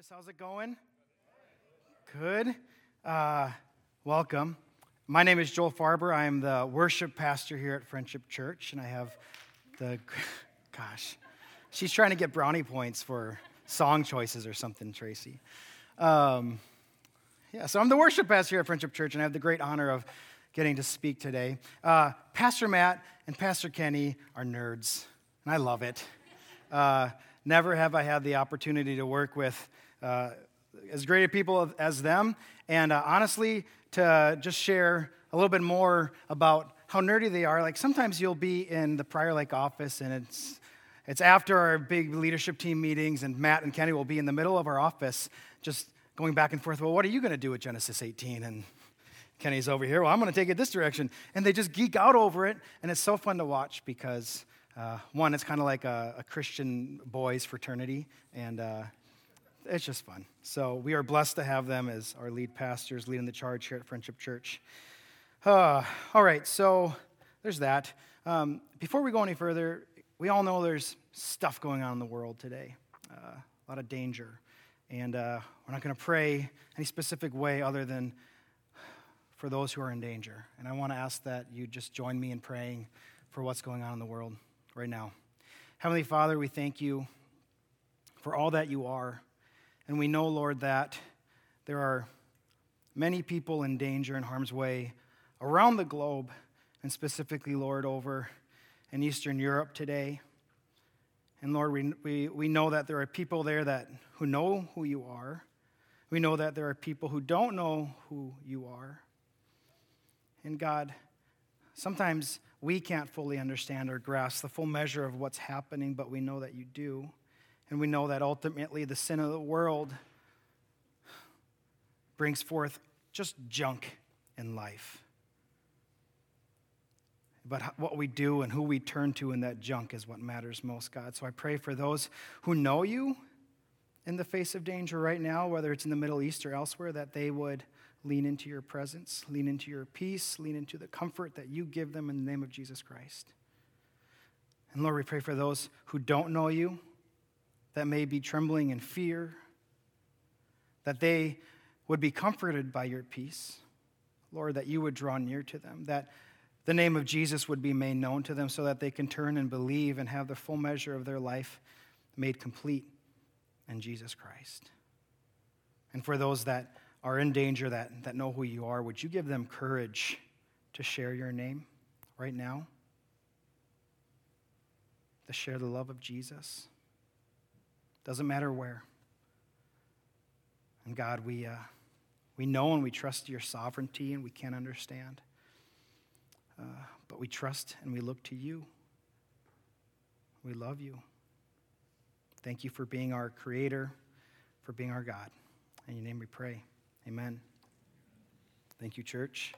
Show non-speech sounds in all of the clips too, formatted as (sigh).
campus. How's it going? Good. Uh, welcome. My name is Joel Farber. I am the worship pastor here at Friendship Church, and I have the, (laughs) gosh, she's trying to get brownie points for song choices or something, Tracy. Um, yeah, so I'm the worship pastor here at Friendship Church, and I have the great honor of getting to speak today. Uh, pastor Matt and Pastor Kenny are nerds, and I love it. Uh, never have I had the opportunity to work with uh, as great a people as them, and uh, honestly, to just share a little bit more about how nerdy they are. Like sometimes you'll be in the Prior Lake office, and it's it's after our big leadership team meetings, and Matt and Kenny will be in the middle of our office, just going back and forth. Well, what are you going to do with Genesis 18? And Kenny's over here. Well, I'm going to take it this direction, and they just geek out over it, and it's so fun to watch because uh, one, it's kind of like a, a, Christian boys fraternity, and uh, it's just fun. So we are blessed to have them as our lead pastors leading the charge here at Friendship Church. Uh, all right, so there's that. Um, before we go any further, we all know there's stuff going on in the world today, uh, a lot of danger. And uh, we're not going to pray any specific way other than for those who are in danger. And I want to ask that you just join me in praying for what's going on in the world right now. Heavenly Father, we thank you for all that you are. And we know, Lord, that there are many people in danger and harm's way around the globe, and specifically, Lord, over in Eastern Europe today. And Lord, we, we, we know that there are people there that, who know who you are. We know that there are people who don't know who you are. And God, sometimes we can't fully understand or grasp the full measure of what's happening, but we know that you do. And we know that ultimately the sin of the world brings forth just junk in life. But what we do and who we turn to in that junk is what matters most, God. So I pray for those who know you in the face of danger right now, whether it's in the Middle East or elsewhere, that they would lean into your presence, lean into your peace, lean into the comfort that you give them in the name of Jesus Christ. And Lord, we pray for those who don't know you, that may be trembling in fear, that they would be comforted by your peace. Lord, that you would draw near to them, that the name of Jesus would be made known to them so that they can turn and believe and have the full measure of their life made complete in Jesus Christ. And for those that are in danger that, that know who you are, would you give them courage to share your name right now? To share the love of Jesus? Doesn't matter where. And God, we, uh, we know and we trust your sovereignty and we can't understand. Uh, but we trust and we look to you. We love you. Thank you for being our creator, for being our God. In your name we pray. Amen. Thank you, church.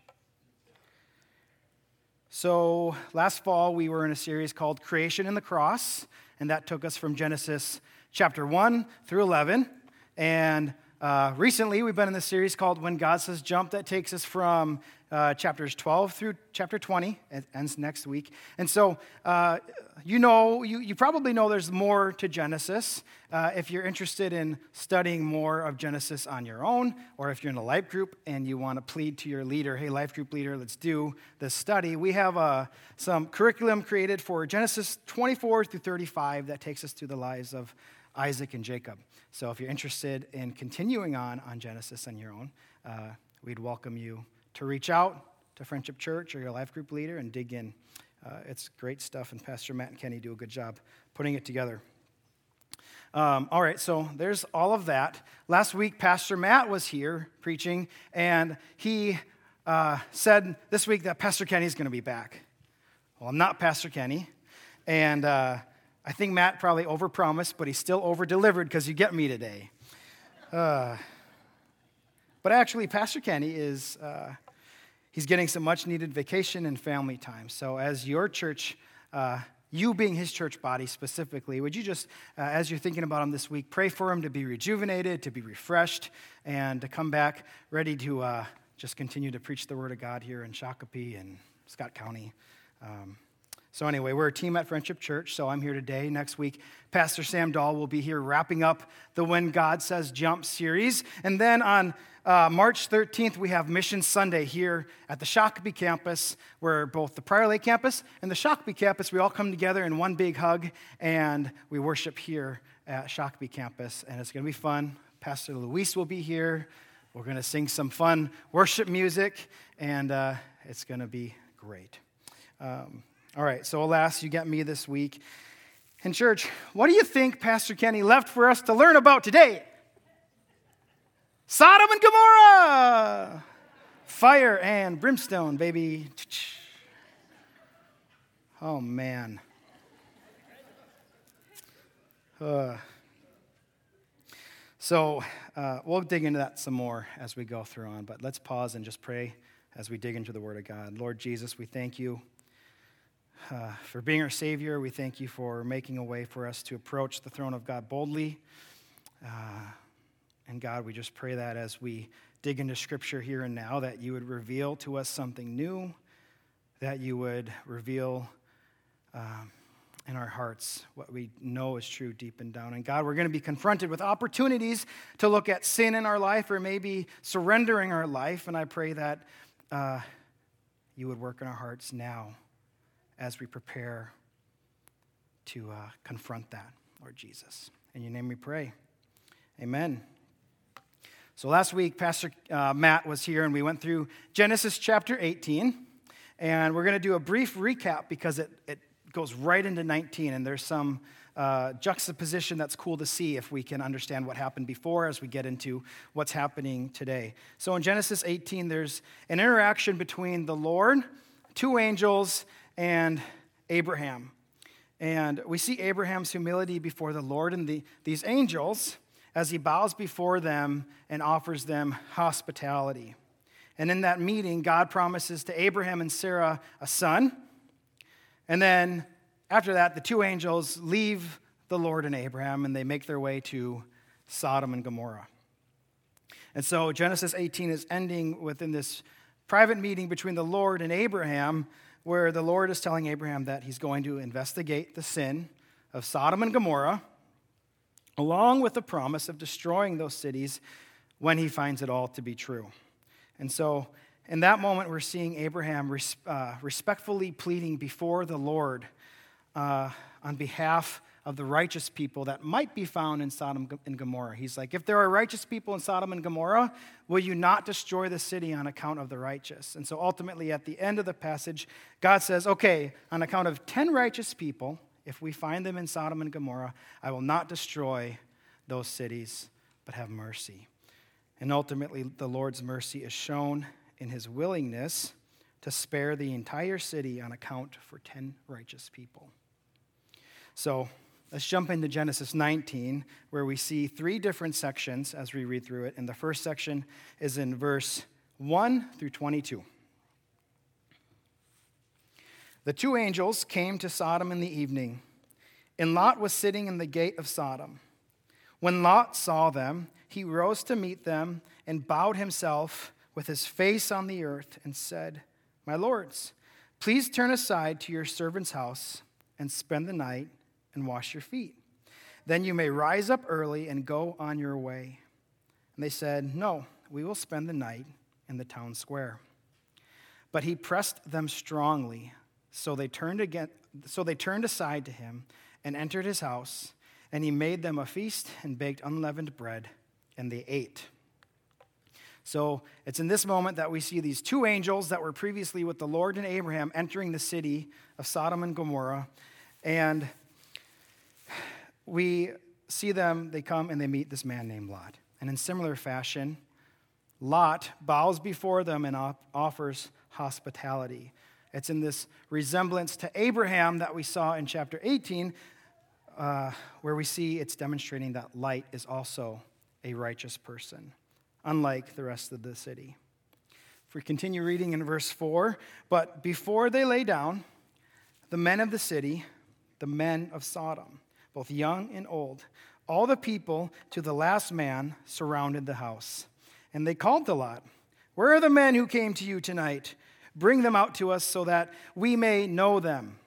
So, last fall, we were in a series called Creation and the Cross, and that took us from Genesis chapter 1 through 11. And uh, recently, we've been in this series called When God Says Jump, that takes us from uh, chapters 12 through chapter 20. It ends next week. And so, uh, you know, you, you probably know there's more to Genesis. Uh, if you're interested in studying more of Genesis on your own, or if you're in a life group and you want to plead to your leader, hey, life group leader, let's do this study, we have uh, some curriculum created for Genesis 24 through 35 that takes us through the lives of Isaac and Jacob. So if you're interested in continuing on on Genesis on your own, uh, we'd welcome you to reach out to Friendship Church or your life group leader and dig in. Uh, it's great stuff, and Pastor Matt and Kenny do a good job putting it together. Um, all right, so there's all of that. Last week, Pastor Matt was here preaching, and he uh, said this week that Pastor Kenny's going to be back. Well, I'm not Pastor Kenny, and uh, I think Matt probably overpromised, but he still overdelivered because you get me today. Uh, but actually, Pastor Kenny is uh, he's getting some much needed vacation and family time. So, as your church, uh, you being his church body specifically, would you just, uh, as you're thinking about him this week, pray for him to be rejuvenated, to be refreshed, and to come back ready to uh, just continue to preach the word of God here in Shakopee and Scott County. Um, So, anyway, we're a team at Friendship Church, so I'm here today. Next week, Pastor Sam Dahl will be here wrapping up the When God Says Jump series. And then on uh, March 13th, we have Mission Sunday here at the Shakopee campus, where both the Prior Lake campus and the Shakopee campus, we all come together in one big hug and we worship here at Shakopee campus. And it's going to be fun. Pastor Luis will be here. We're going to sing some fun worship music, and uh, it's going to be great. Um, all right, so alas, you get me this week. In church, what do you think Pastor Kenny left for us to learn about today? Sodom and Gomorrah! Fire and brimstone, baby. Oh, man. Uh, so uh, we'll dig into that some more as we go through on, but let's pause and just pray as we dig into the Word of God. Lord Jesus, we thank you uh, for being our Savior. We thank you for making a way for us to approach the throne of God boldly. Uh, and God, we just pray that as we dig into Scripture here and now, that you would reveal to us something new, that you would reveal. Um, in our hearts, what we know is true deep and down. And God, we're going to be confronted with opportunities to look at sin in our life or maybe surrendering our life. And I pray that uh, you would work in our hearts now as we prepare to uh, confront that, Lord Jesus. In your name we pray. Amen. So last week, Pastor uh, Matt was here and we went through Genesis chapter 18. And we're going to do a brief recap because it, it goes right into 19, and there's some uh, juxtaposition that's cool to see if we can understand what happened before as we get into what's happening today. So in Genesis 18, there's an interaction between the Lord, two angels, and Abraham. And we see Abraham's humility before the Lord and the, these angels as he bows before them and offers them hospitality. And in that meeting, God promises to Abraham and Sarah a son and then after that, the two angels leave the Lord and Abraham and they make their way to Sodom and Gomorrah. And so Genesis 18 is ending within this private meeting between the Lord and Abraham, where the Lord is telling Abraham that he's going to investigate the sin of Sodom and Gomorrah, along with the promise of destroying those cities when he finds it all to be true. And so in that moment, we're seeing Abraham res- uh, respectfully pleading before the Lord uh, on behalf of the righteous people that might be found in Sodom and Gomorrah. He's like, If there are righteous people in Sodom and Gomorrah, will you not destroy the city on account of the righteous? And so ultimately, at the end of the passage, God says, Okay, on account of 10 righteous people, if we find them in Sodom and Gomorrah, I will not destroy those cities, but have mercy. And ultimately, the Lord's mercy is shown in his willingness to spare the entire city on account for 10 righteous people. So let's jump into Genesis 19, where we see three different sections as we read through it. And the first section is in verse 1 through 22. The two angels came to Sodom in the evening, and Lot was sitting in the gate of Sodom. When Lot saw them, he rose to meet them and bowed himself with his face on the earth and said, My lords, please turn aside to your servant's house and spend the night and wash your feet. Then you may rise up early and go on your way. And they said, No, we will spend the night in the town square. But he pressed them strongly, so they turned again, so they turned aside to him and entered his house, and he made them a feast and baked unleavened bread, and they ate. So it's in this moment that we see these two angels that were previously with the Lord and Abraham entering the city of Sodom and Gomorrah. And we see them, they come and they meet this man named Lot. And in similar fashion, Lot bows before them and offers hospitality. It's in this resemblance to Abraham that we saw in chapter 18, uh, where we see it's demonstrating that Lot is also a righteous person unlike the rest of the city. If we continue reading in verse 4, but before they lay down, the men of the city, the men of Sodom, both young and old, all the people to the last man surrounded the house. And they called to Lot, Where are the men who came to you tonight? Bring them out to us so that we may know them.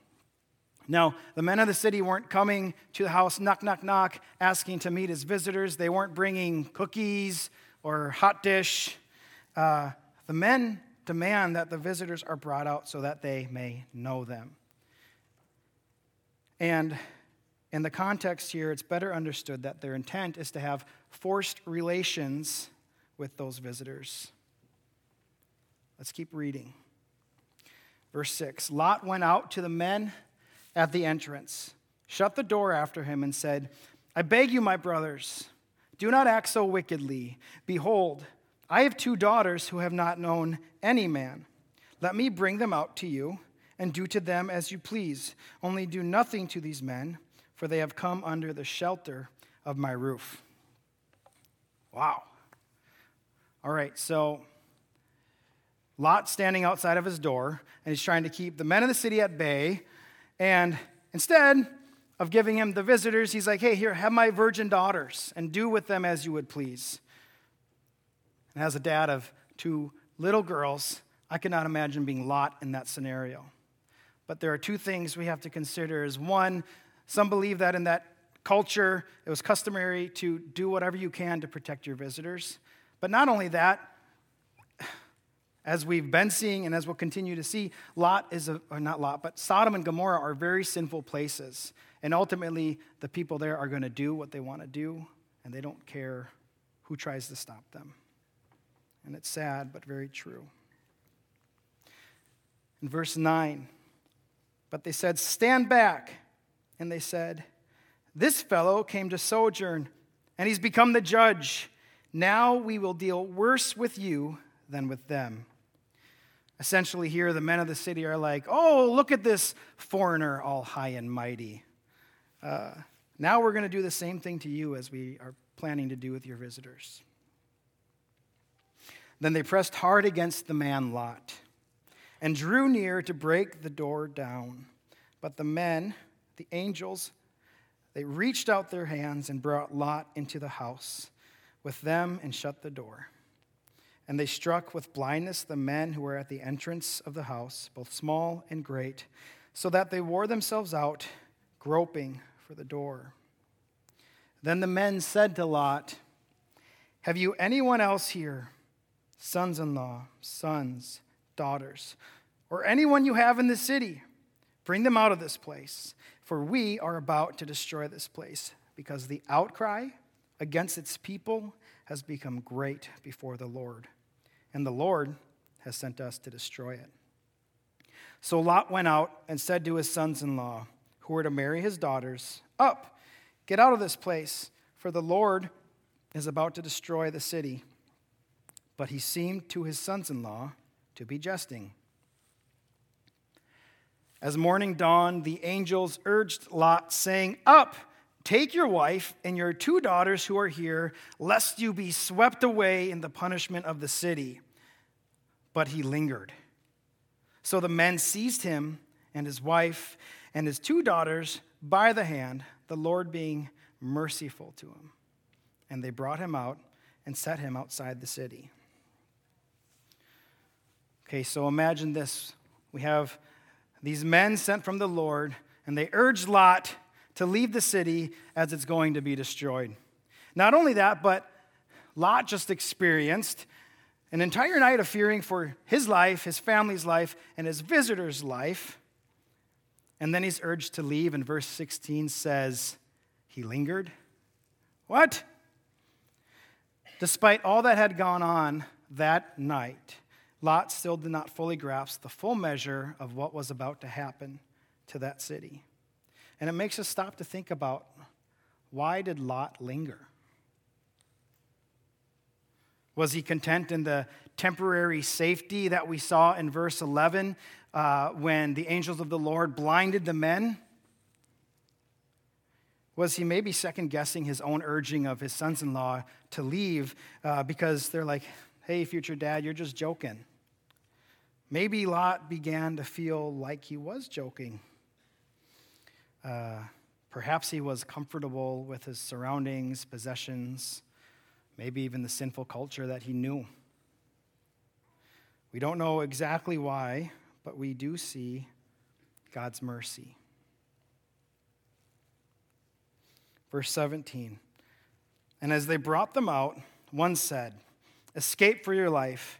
Now, the men of the city weren't coming to the house, knock, knock, knock, asking to meet as visitors. They weren't bringing cookies or hot dish. Uh, the men demand that the visitors are brought out so that they may know them. And in the context here, it's better understood that their intent is to have forced relations with those visitors. Let's keep reading. Verse 6 Lot went out to the men at the entrance, shut the door after him, and said, I beg you, my brothers, do not act so wickedly. Behold, I have two daughters who have not known any man. Let me bring them out to you and do to them as you please. Only do nothing to these men, for they have come under the shelter of my roof. Wow. All right, so Lot standing outside of his door, and he's trying to keep the men of the city at bay. And instead of giving him the visitors, he's like, hey, here, have my virgin daughters, and do with them as you would please. And as a dad of two little girls, I cannot imagine being Lot in that scenario. But there are two things we have to consider is one, some believe that in that culture it was customary to do whatever you can to protect your visitors. But not only that, (sighs) as we've been seeing and as we'll continue to see, Lot is a, or not Lot, but Sodom and Gomorrah are very sinful places. And ultimately, the people there are going to do what they want to do, and they don't care who tries to stop them. And it's sad, but very true. In verse 9, but they said, Stand back. And they said, This fellow came to sojourn, and he's become the judge. Now we will deal worse with you than with them. Essentially, here, the men of the city are like, Oh, look at this foreigner, all high and mighty. Uh, now we're going to do the same thing to you as we are planning to do with your visitors. Then they pressed hard against the man Lot and drew near to break the door down. But the men, the angels, they reached out their hands and brought Lot into the house with them and shut the door. And they struck with blindness the men who were at the entrance of the house, both small and great, so that they wore themselves out, groping for the door. Then the men said to Lot, Have you anyone else here? sons in law, sons, daughters, or anyone you have in the city. Bring them out of this place, for we are about to destroy this place, because the outcry against its people has become great before the Lord, and the Lord has sent us to destroy it. So Lot went out and said to his sons in law, who were to marry his daughters, Up, get out of this place, for the Lord is about to destroy the city but he seemed to his sons in law to be jesting. As morning dawned, the angels urged Lot, saying, Up, take your wife and your two daughters who are here, lest you be swept away in the punishment of the city. But he lingered. So the men seized him and his wife and his two daughters by the hand, the Lord being merciful to him. And they brought him out and set him outside the city. Okay, so imagine this. We have these men sent from the Lord, and they urge Lot to leave the city as it's going to be destroyed. Not only that, but Lot just experienced an entire night of fearing for his life, his family's life, and his visitor's life. And then he's urged to leave, and verse 16 says, He lingered. What? Despite all that had gone on that night, Lot still did not fully grasp the full measure of what was about to happen to that city. And it makes us stop to think about why did Lot linger? Was he content in the temporary safety that we saw in verse 11 uh, when the angels of the Lord blinded the men? Was he maybe second guessing his own urging of his sons in law to leave uh, because they're like, hey, future dad, you're just joking? Maybe Lot began to feel like he was joking. Uh, perhaps he was comfortable with his surroundings, possessions, maybe even the sinful culture that he knew. We don't know exactly why, but we do see God's mercy. Verse 17. And as they brought them out, one said, Escape for your life.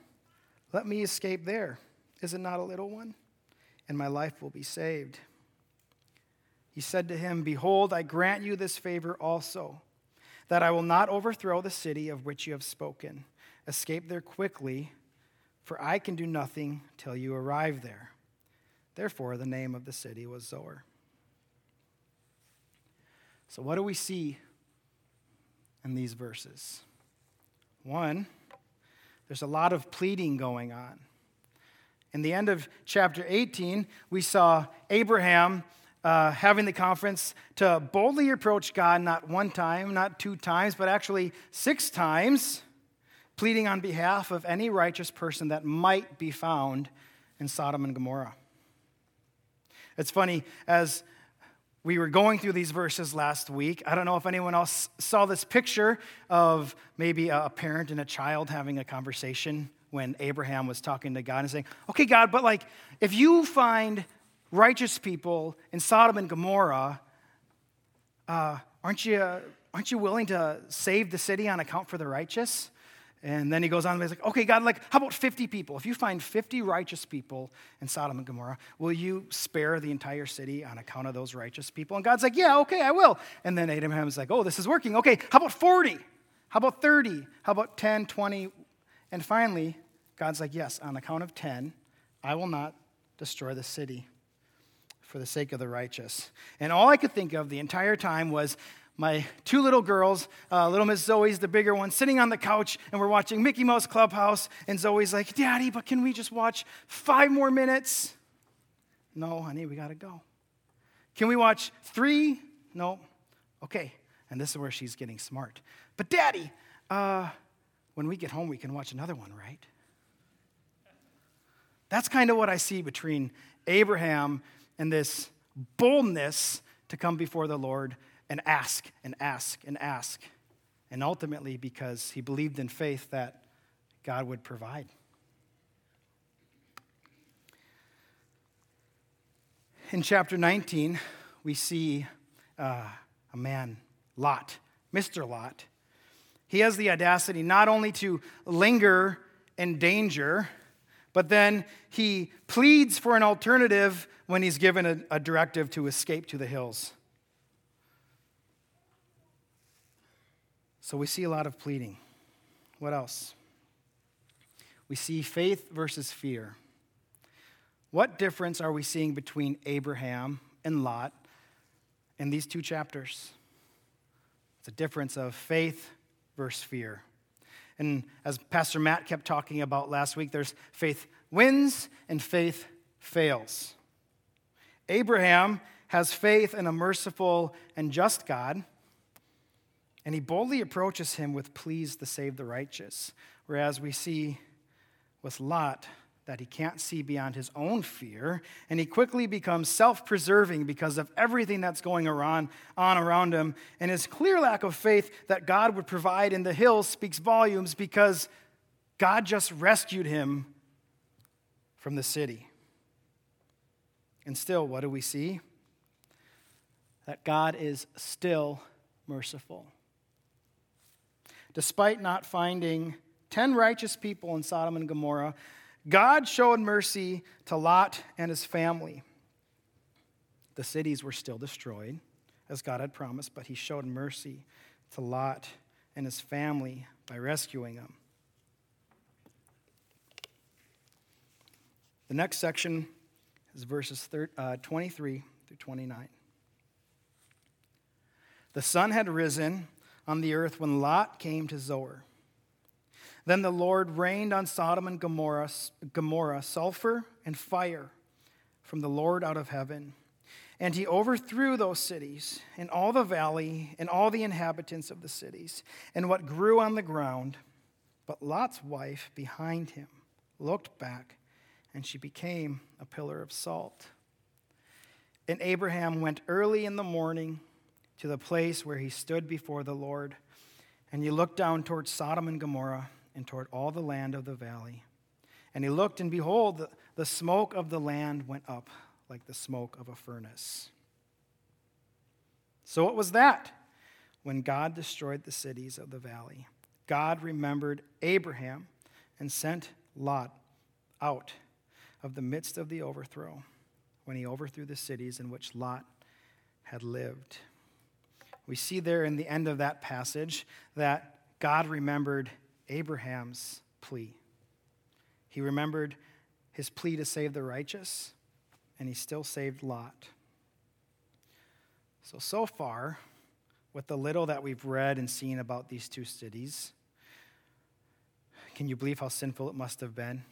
Let me escape there. Is it not a little one? And my life will be saved. He said to him, Behold, I grant you this favor also, that I will not overthrow the city of which you have spoken. Escape there quickly, for I can do nothing till you arrive there. Therefore, the name of the city was Zoar. So, what do we see in these verses? One, there's a lot of pleading going on. In the end of chapter 18, we saw Abraham uh, having the conference to boldly approach God not one time, not two times, but actually six times, pleading on behalf of any righteous person that might be found in Sodom and Gomorrah. It's funny, as we were going through these verses last week. I don't know if anyone else saw this picture of maybe a parent and a child having a conversation when Abraham was talking to God and saying, Okay, God, but like, if you find righteous people in Sodom and Gomorrah, uh, aren't, you, aren't you willing to save the city on account for the righteous? And then he goes on and he's like, okay, God, like, how about 50 people? If you find 50 righteous people in Sodom and Gomorrah, will you spare the entire city on account of those righteous people? And God's like, yeah, okay, I will. And then Abraham's like, oh, this is working. Okay, how about 40? How about 30? How about 10, 20? And finally, God's like, yes, on account of 10, I will not destroy the city for the sake of the righteous. And all I could think of the entire time was, my two little girls, uh, little Miss Zoe's the bigger one, sitting on the couch, and we're watching Mickey Mouse Clubhouse. And Zoe's like, Daddy, but can we just watch five more minutes? No, honey, we got to go. Can we watch three? No. Okay. And this is where she's getting smart. But, Daddy, uh, when we get home, we can watch another one, right? That's kind of what I see between Abraham and this boldness to come before the Lord and ask and ask and ask. And ultimately, because he believed in faith that God would provide. In chapter 19, we see uh, a man, Lot, Mr. Lot. He has the audacity not only to linger in danger, but then he pleads for an alternative when he's given a, a directive to escape to the hills. So we see a lot of pleading. What else? We see faith versus fear. What difference are we seeing between Abraham and Lot in these two chapters? It's a difference of faith versus fear. And as Pastor Matt kept talking about last week, there's faith wins and faith fails. Abraham has faith in a merciful and just God, and he boldly approaches him with pleas to save the righteous. Whereas we see with Lot that he can't see beyond his own fear, and he quickly becomes self preserving because of everything that's going around, on around him. And his clear lack of faith that God would provide in the hills speaks volumes because God just rescued him from the city. And still, what do we see? That God is still merciful despite not finding 10 righteous people in Sodom and Gomorrah, God showed mercy to Lot and his family. The cities were still destroyed, as God had promised, but he showed mercy to Lot and his family by rescuing them. The next section is verses uh, 23 through 29. The sun had risen on the earth when Lot came to Zoar. Then the Lord rained on Sodom and Gomorrah, Gomorrah sulfur and fire from the Lord out of heaven. And he overthrew those cities, and all the valley, and all the inhabitants of the cities, and what grew on the ground. But Lot's wife behind him looked back, and she became a pillar of salt. And Abraham went early in the morning to the place where he stood before the Lord, and he looked down toward Sodom and Gomorrah and toward all the land of the valley. And he looked, and behold, the smoke of the land went up like the smoke of a furnace. So it was that when God destroyed the cities of the valley, God remembered Abraham and sent Lot out of the midst of the overthrow when he overthrew the cities in which Lot had lived. We see there in the end of that passage that God remembered Abraham's plea. He remembered his plea to save the righteous, and he still saved Lot. So, so far, with the little that we've read and seen about these two cities, can you believe how sinful it must have been?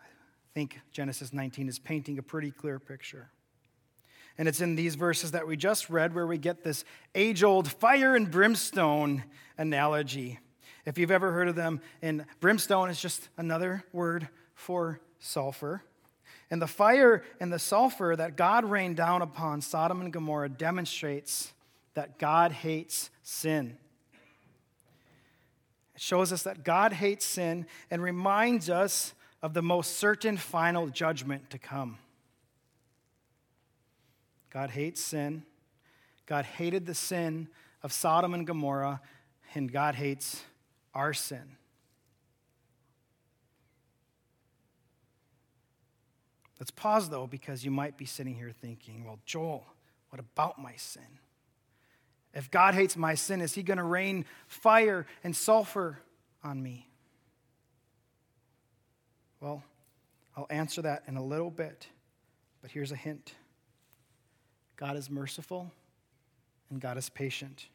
I think Genesis 19 is painting a pretty clear picture. And it's in these verses that we just read where we get this age old fire and brimstone analogy. If you've ever heard of them, and brimstone is just another word for sulfur. And the fire and the sulfur that God rained down upon Sodom and Gomorrah demonstrates that God hates sin. It shows us that God hates sin and reminds us of the most certain final judgment to come. God hates sin. God hated the sin of Sodom and Gomorrah, and God hates our sin. Let's pause though, because you might be sitting here thinking, well, Joel, what about my sin? If God hates my sin, is he going to rain fire and sulfur on me? Well, I'll answer that in a little bit, but here's a hint God is merciful and God is patient.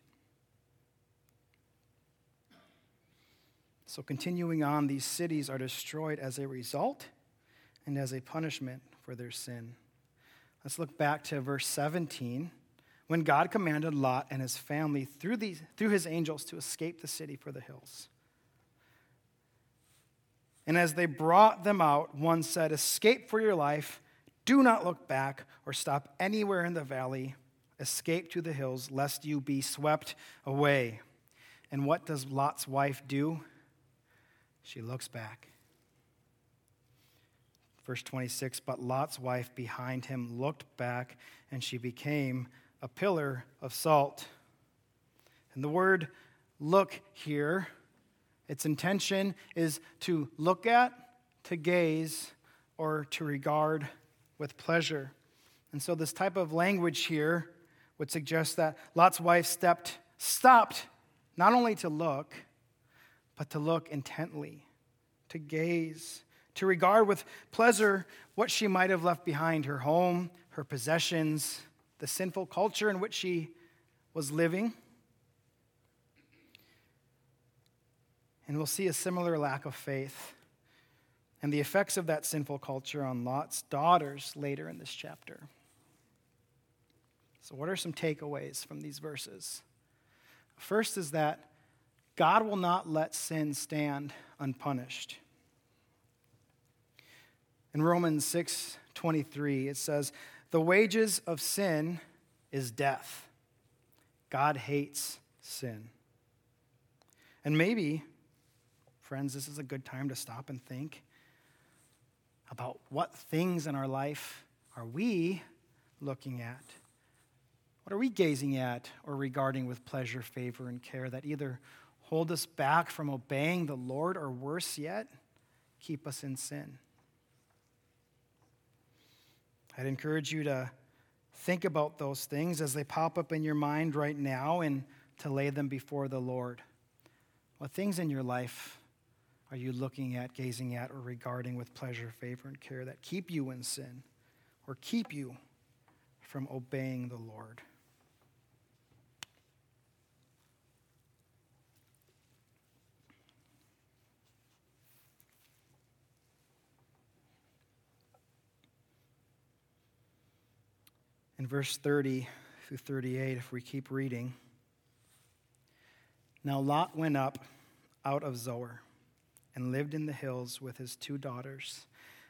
So, continuing on, these cities are destroyed as a result and as a punishment for their sin. Let's look back to verse 17 when God commanded Lot and his family through, these, through his angels to escape the city for the hills. And as they brought them out, one said, Escape for your life. Do not look back or stop anywhere in the valley. Escape to the hills, lest you be swept away. And what does Lot's wife do? She looks back. Verse 26 But Lot's wife behind him looked back, and she became a pillar of salt. And the word look here, its intention is to look at, to gaze, or to regard with pleasure. And so, this type of language here would suggest that Lot's wife stepped, stopped not only to look, but to look intently, to gaze, to regard with pleasure what she might have left behind her home, her possessions, the sinful culture in which she was living. And we'll see a similar lack of faith and the effects of that sinful culture on Lot's daughters later in this chapter. So, what are some takeaways from these verses? First is that God will not let sin stand unpunished. In Romans 6 23, it says, The wages of sin is death. God hates sin. And maybe, friends, this is a good time to stop and think about what things in our life are we looking at? What are we gazing at or regarding with pleasure, favor, and care that either hold us back from obeying the Lord or worse yet, keep us in sin? I'd encourage you to think about those things as they pop up in your mind right now and to lay them before the Lord. What things in your life are you looking at, gazing at, or regarding with pleasure, favor, and care that keep you in sin or keep you from obeying the Lord? in verse 30 through 38, if we keep reading. Now Lot went up out of Zoar and lived in the hills with his two daughters.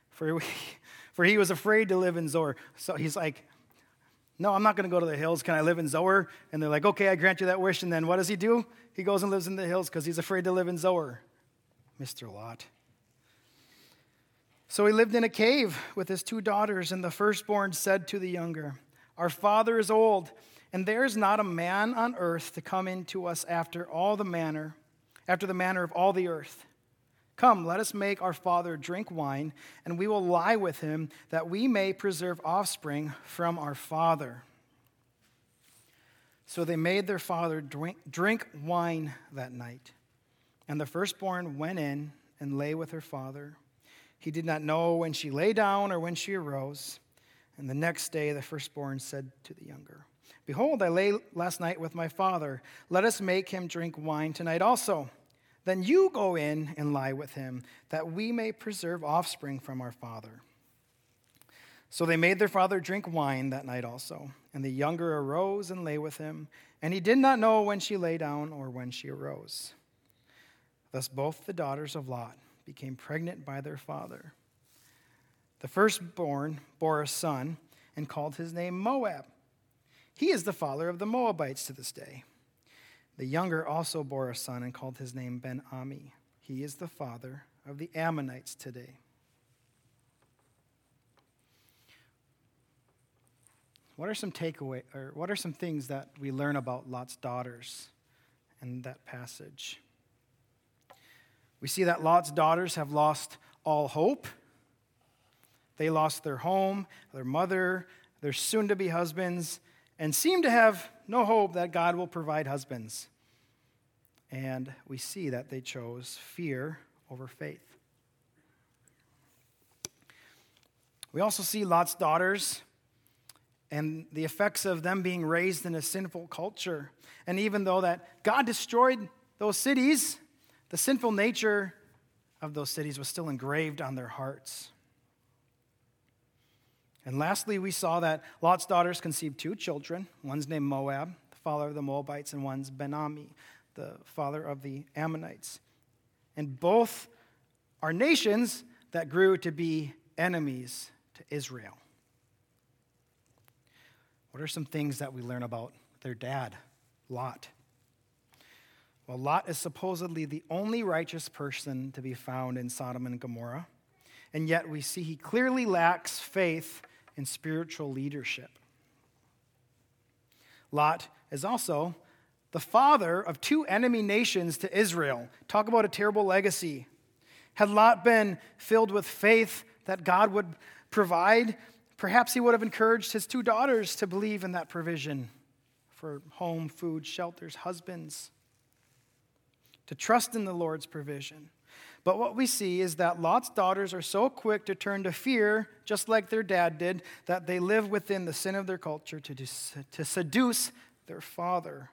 For he, (laughs) for he was afraid to live in Zoar. So he's like, No, I'm not going to go to the hills. Can I live in Zoar? And they're like, Okay, I grant you that wish. And then what does he do? He goes and lives in the hills because he's afraid to live in Zoar. Mr. Lot. So he lived in a cave with his two daughters, and the firstborn said to the younger, Our father is old, and there is not a man on earth to come in to us after all the manner, after the manner of all the earth. Come, let us make our father drink wine, and we will lie with him, that we may preserve offspring from our father. So they made their father drink, wine that night. And the firstborn went in and lay with her father. He did not know when she lay down or when she arose. And the next day the firstborn said to the younger, Behold, I lay last night with my father. Let us make him drink wine tonight also. Then you go in and lie with him, that we may preserve offspring from our father. So they made their father drink wine that night also. And the younger arose and lay with him, and he did not know when she lay down or when she arose. Thus both the daughters of Lot became pregnant by their father. The firstborn bore a son and called his name Moab. He is the father of the Moabites to this day. The younger also bore a son and called his name Ben Ami. He is the father of the Ammonites today. What are some takeaway or what are some things that we learn about Lot's daughters in that passage? We see that Lot's daughters have lost all hope. They lost their home, their mother, their soon to be husbands, and seem to have no hope that God will provide husbands. And we see that they chose fear over faith. We also see Lot's daughters and the effects of them being raised in a sinful culture. And even though that God destroyed those cities, the sinful nature of those cities was still engraved on their hearts. And lastly, we saw that Lot's daughters conceived two children. One's named Moab, the father of the Moabites, and one's Benami, the father of the Ammonites. And both are nations that grew to be enemies to Israel. What are some things that we learn about their dad, Lot? Well, Lot is supposedly the only righteous person to be found in Sodom and Gomorrah, and yet we see he clearly lacks faith in spiritual leadership. Lot is also the father of two enemy nations to Israel. Talk about a terrible legacy. Had Lot been filled with faith that God would provide, perhaps he would have encouraged his two daughters to believe in that provision for home, food, shelters, husbands to trust in the Lord's provision. But what we see is that Lot's daughters are so quick to turn to fear, just like their dad did, that they live within the sin of their culture to, to seduce their father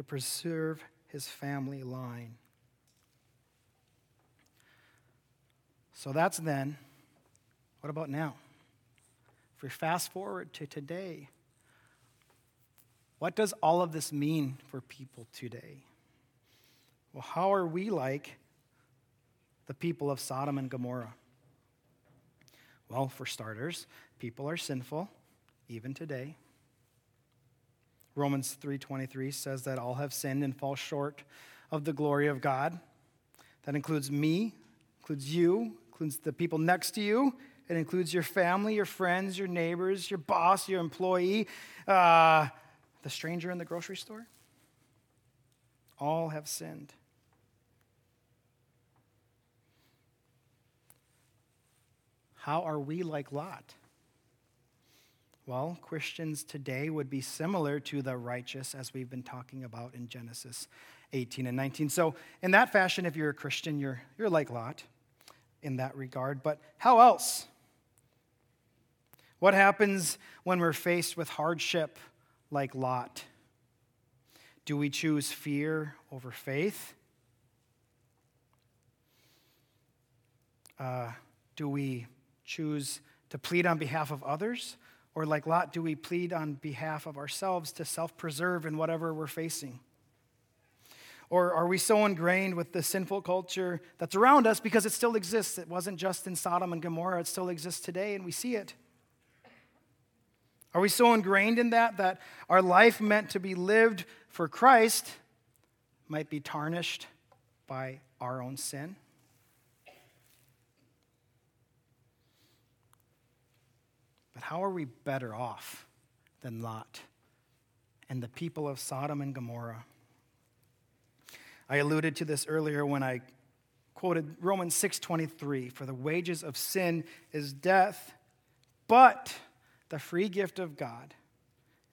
to preserve his family line. So that's then. What about now? If we fast forward to today, what does all of this mean for people today? Well, how are we like the people of Sodom and Gomorrah? Well, for starters, people are sinful even today. Romans 3:23 says that all have sinned and fall short of the glory of God. That includes me, includes you, includes the people next to you. It includes your family, your friends, your neighbors, your boss, your employee, uh, the stranger in the grocery store. All have sinned. How are we like Lot? Well, Christians today would be similar to the righteous as we've been talking about in Genesis 18 and 19. So, in that fashion, if you're a Christian, you're, you're like Lot in that regard. But how else? What happens when we're faced with hardship like Lot? Do we choose fear over faith? Uh, do we choose to plead on behalf of others, Or, like Lot, do we plead on behalf of ourselves to self preserve in whatever we're facing? Or are we so ingrained with the sinful culture that's around us because it still exists? It wasn't just in Sodom and Gomorrah, it still exists today, and we see it. Are we so ingrained in that that our life meant to be lived for Christ might be tarnished by our own sin? But how are we better off than Lot and the people of Sodom and Gomorrah? I alluded to this earlier when I quoted Romans 6:23 for the wages of sin is death but the free gift of God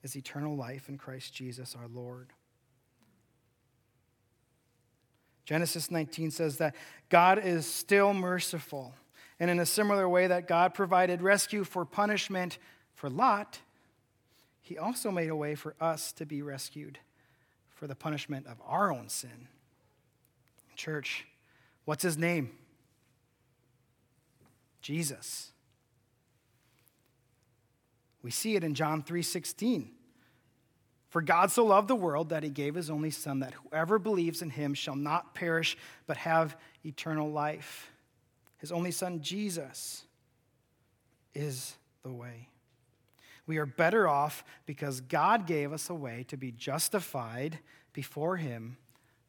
is eternal life in Christ Jesus our Lord. Genesis 19 says that God is still merciful. And in a similar way that God provided rescue for punishment for Lot, he also made a way for us to be rescued for the punishment of our own sin. Church, what's his name? Jesus. We see it in John 3:16. For God so loved the world that he gave his only son that whoever believes in him shall not perish but have eternal life. His only son Jesus is the way. We are better off because God gave us a way to be justified before him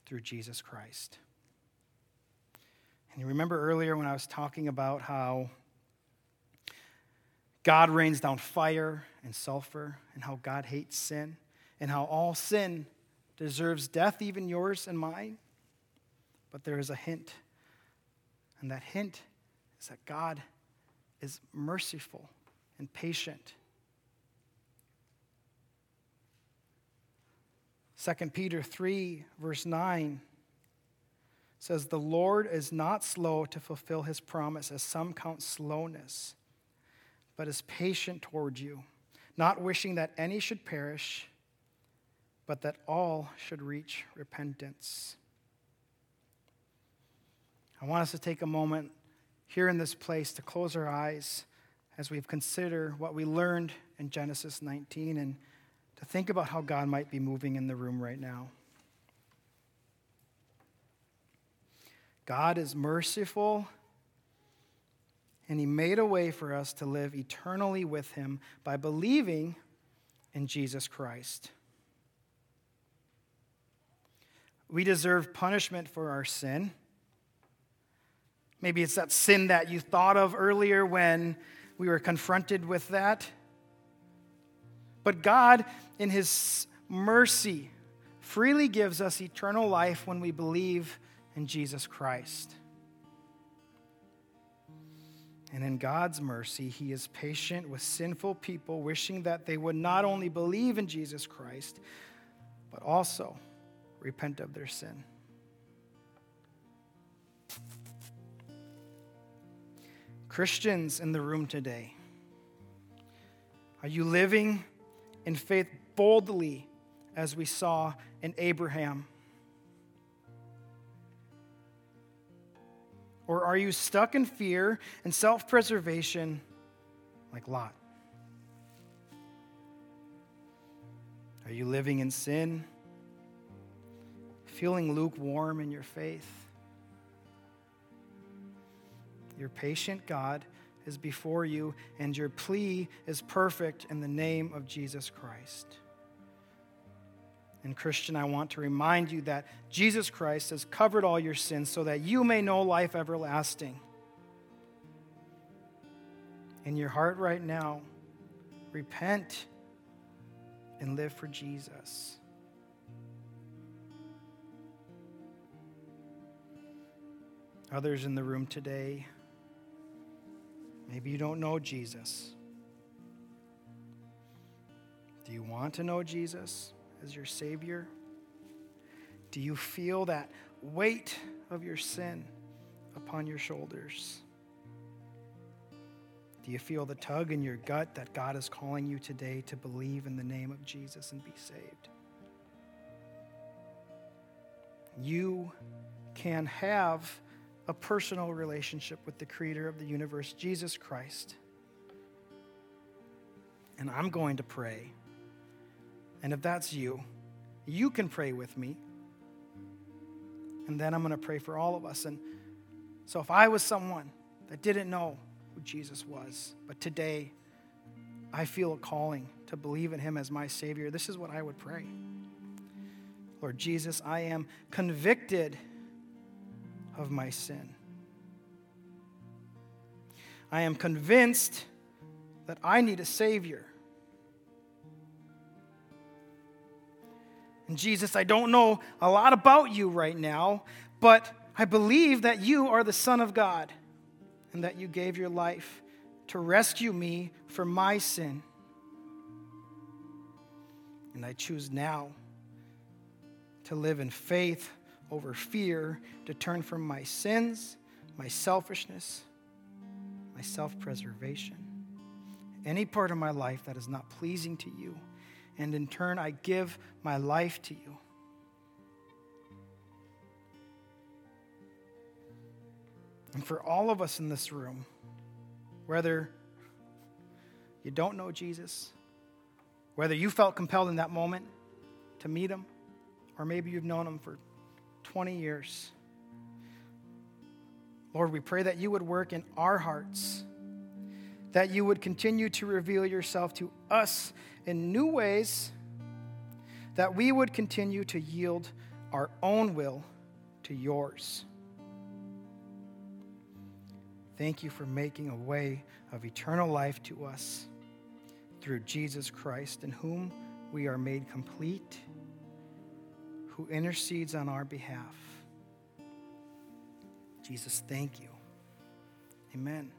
through Jesus Christ. And you remember earlier when I was talking about how God rains down fire and sulfur, and how God hates sin, and how all sin deserves death, even yours and mine. But there is a hint, and that hint is that God is merciful and patient. 2 Peter 3, verse 9 says, The Lord is not slow to fulfill his promise, as some count slowness but is patient toward you, not wishing that any should perish, but that all should reach repentance. I want us to take a moment here in this place to close our eyes as we consider what we learned in Genesis 19 and to think about how God might be moving in the room right now. God is merciful and he made a way for us to live eternally with him by believing in Jesus Christ. We deserve punishment for our sin. Maybe it's that sin that you thought of earlier when we were confronted with that. But God, in His mercy, freely gives us eternal life when we believe in Jesus Christ. And in God's mercy, He is patient with sinful people, wishing that they would not only believe in Jesus Christ, but also repent of their sin. Christians in the room today, are you living in faith boldly as we saw in Abraham? Or are you stuck in fear and self preservation like Lot? Are you living in sin? Feeling lukewarm in your faith? Your patient God is before you, and your plea is perfect in the name of Jesus Christ. And, Christian, I want to remind you that Jesus Christ has covered all your sins so that you may know life everlasting. In your heart right now, repent and live for Jesus. Others in the room today, maybe you don't know Jesus. Do you want to know Jesus? as your Savior? Do you feel that weight of your sin upon your shoulders? Do you feel the tug in your gut that God is calling you today to believe in the name of Jesus and be saved? You can have a personal relationship with the creator of the universe, Jesus Christ. And I'm going to pray. And if that's you, you can pray with me. And then I'm going to pray for all of us. And so if I was someone that didn't know who Jesus was, but today I feel a calling to believe in him as my Savior, this is what I would pray. Lord Jesus, I am convicted of my sin. I am convinced that I need a Savior. And Jesus, I don't know a lot about you right now, but I believe that you are the Son of God and that you gave your life to rescue me from my sin. And I choose now to live in faith over fear, to turn from my sins, my selfishness, my self preservation, any part of my life that is not pleasing to you. And in turn, I give my life to you. And for all of us in this room, whether you don't know Jesus, whether you felt compelled in that moment to meet him, or maybe you've known him for 20 years. Lord, we pray that you would work in our hearts, that you would continue to reveal yourself to us in new ways, that we would continue to yield our own will to yours. Thank you for making a way of eternal life to us through Jesus Christ, in whom we are made complete, who intercedes on our behalf. Jesus, thank you. Amen.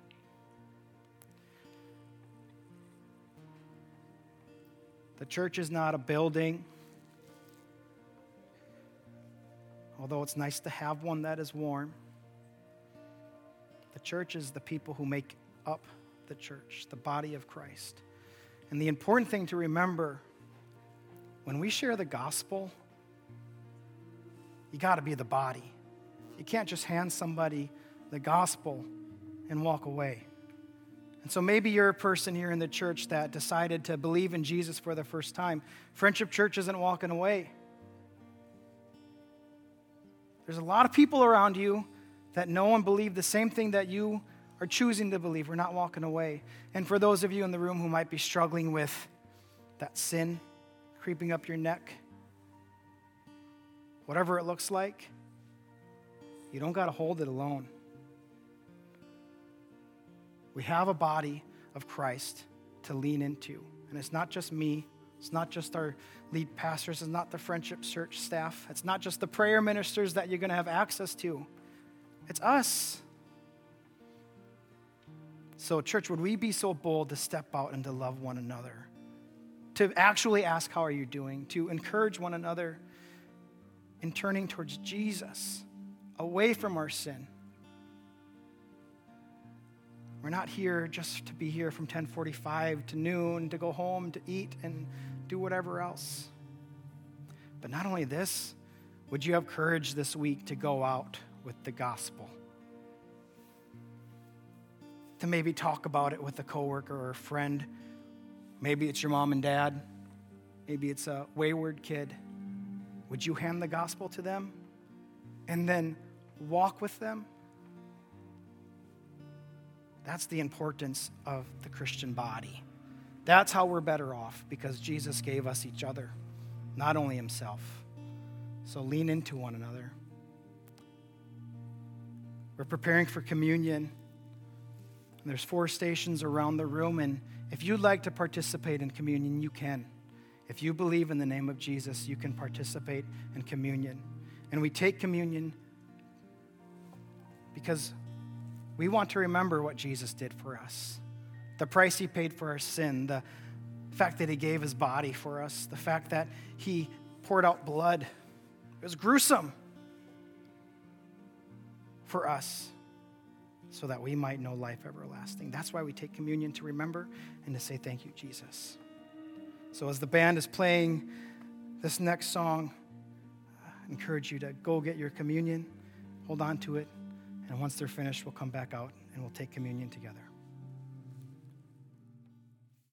The church is not a building, although it's nice to have one that is warm. The church is the people who make up the church, the body of Christ. And the important thing to remember when we share the gospel, you got to be the body. You can't just hand somebody the gospel and walk away. And so maybe you're a person here in the church that decided to believe in Jesus for the first time. Friendship Church isn't walking away. There's a lot of people around you that know and believe the same thing that you are choosing to believe. We're not walking away. And for those of you in the room who might be struggling with that sin creeping up your neck, whatever it looks like, you don't got to hold it alone. We have a body of Christ to lean into. And it's not just me, it's not just our lead pastors, it's not the Friendship Church staff, it's not just the prayer ministers that you're going to have access to. It's us. So, church, would we be so bold to step out and to love one another? To actually ask, How are you doing? To encourage one another in turning towards Jesus, away from our sin. We're not here just to be here from 1045 to noon, to go home, to eat, and do whatever else. But not only this, would you have courage this week to go out with the gospel. To maybe talk about it with a coworker or a friend. Maybe it's your mom and dad. Maybe it's a wayward kid. Would you hand the gospel to them and then walk with them? That's the importance of the Christian body. That's how we're better off because Jesus gave us each other, not only himself. So lean into one another. We're preparing for communion. There's four stations around the room, and if you'd like to participate in communion, you can. If you believe in the name of Jesus, you can participate in communion. And we take communion because we want to remember what Jesus did for us the price he paid for our sin, the fact that he gave his body for us, the fact that he poured out blood. It was gruesome for us so that we might know life everlasting. That's why we take communion to remember and to say thank you, Jesus. So as the band is playing this next song, I encourage you to go get your communion, hold on to it, and once they're finished, we'll come back out and we'll take communion together.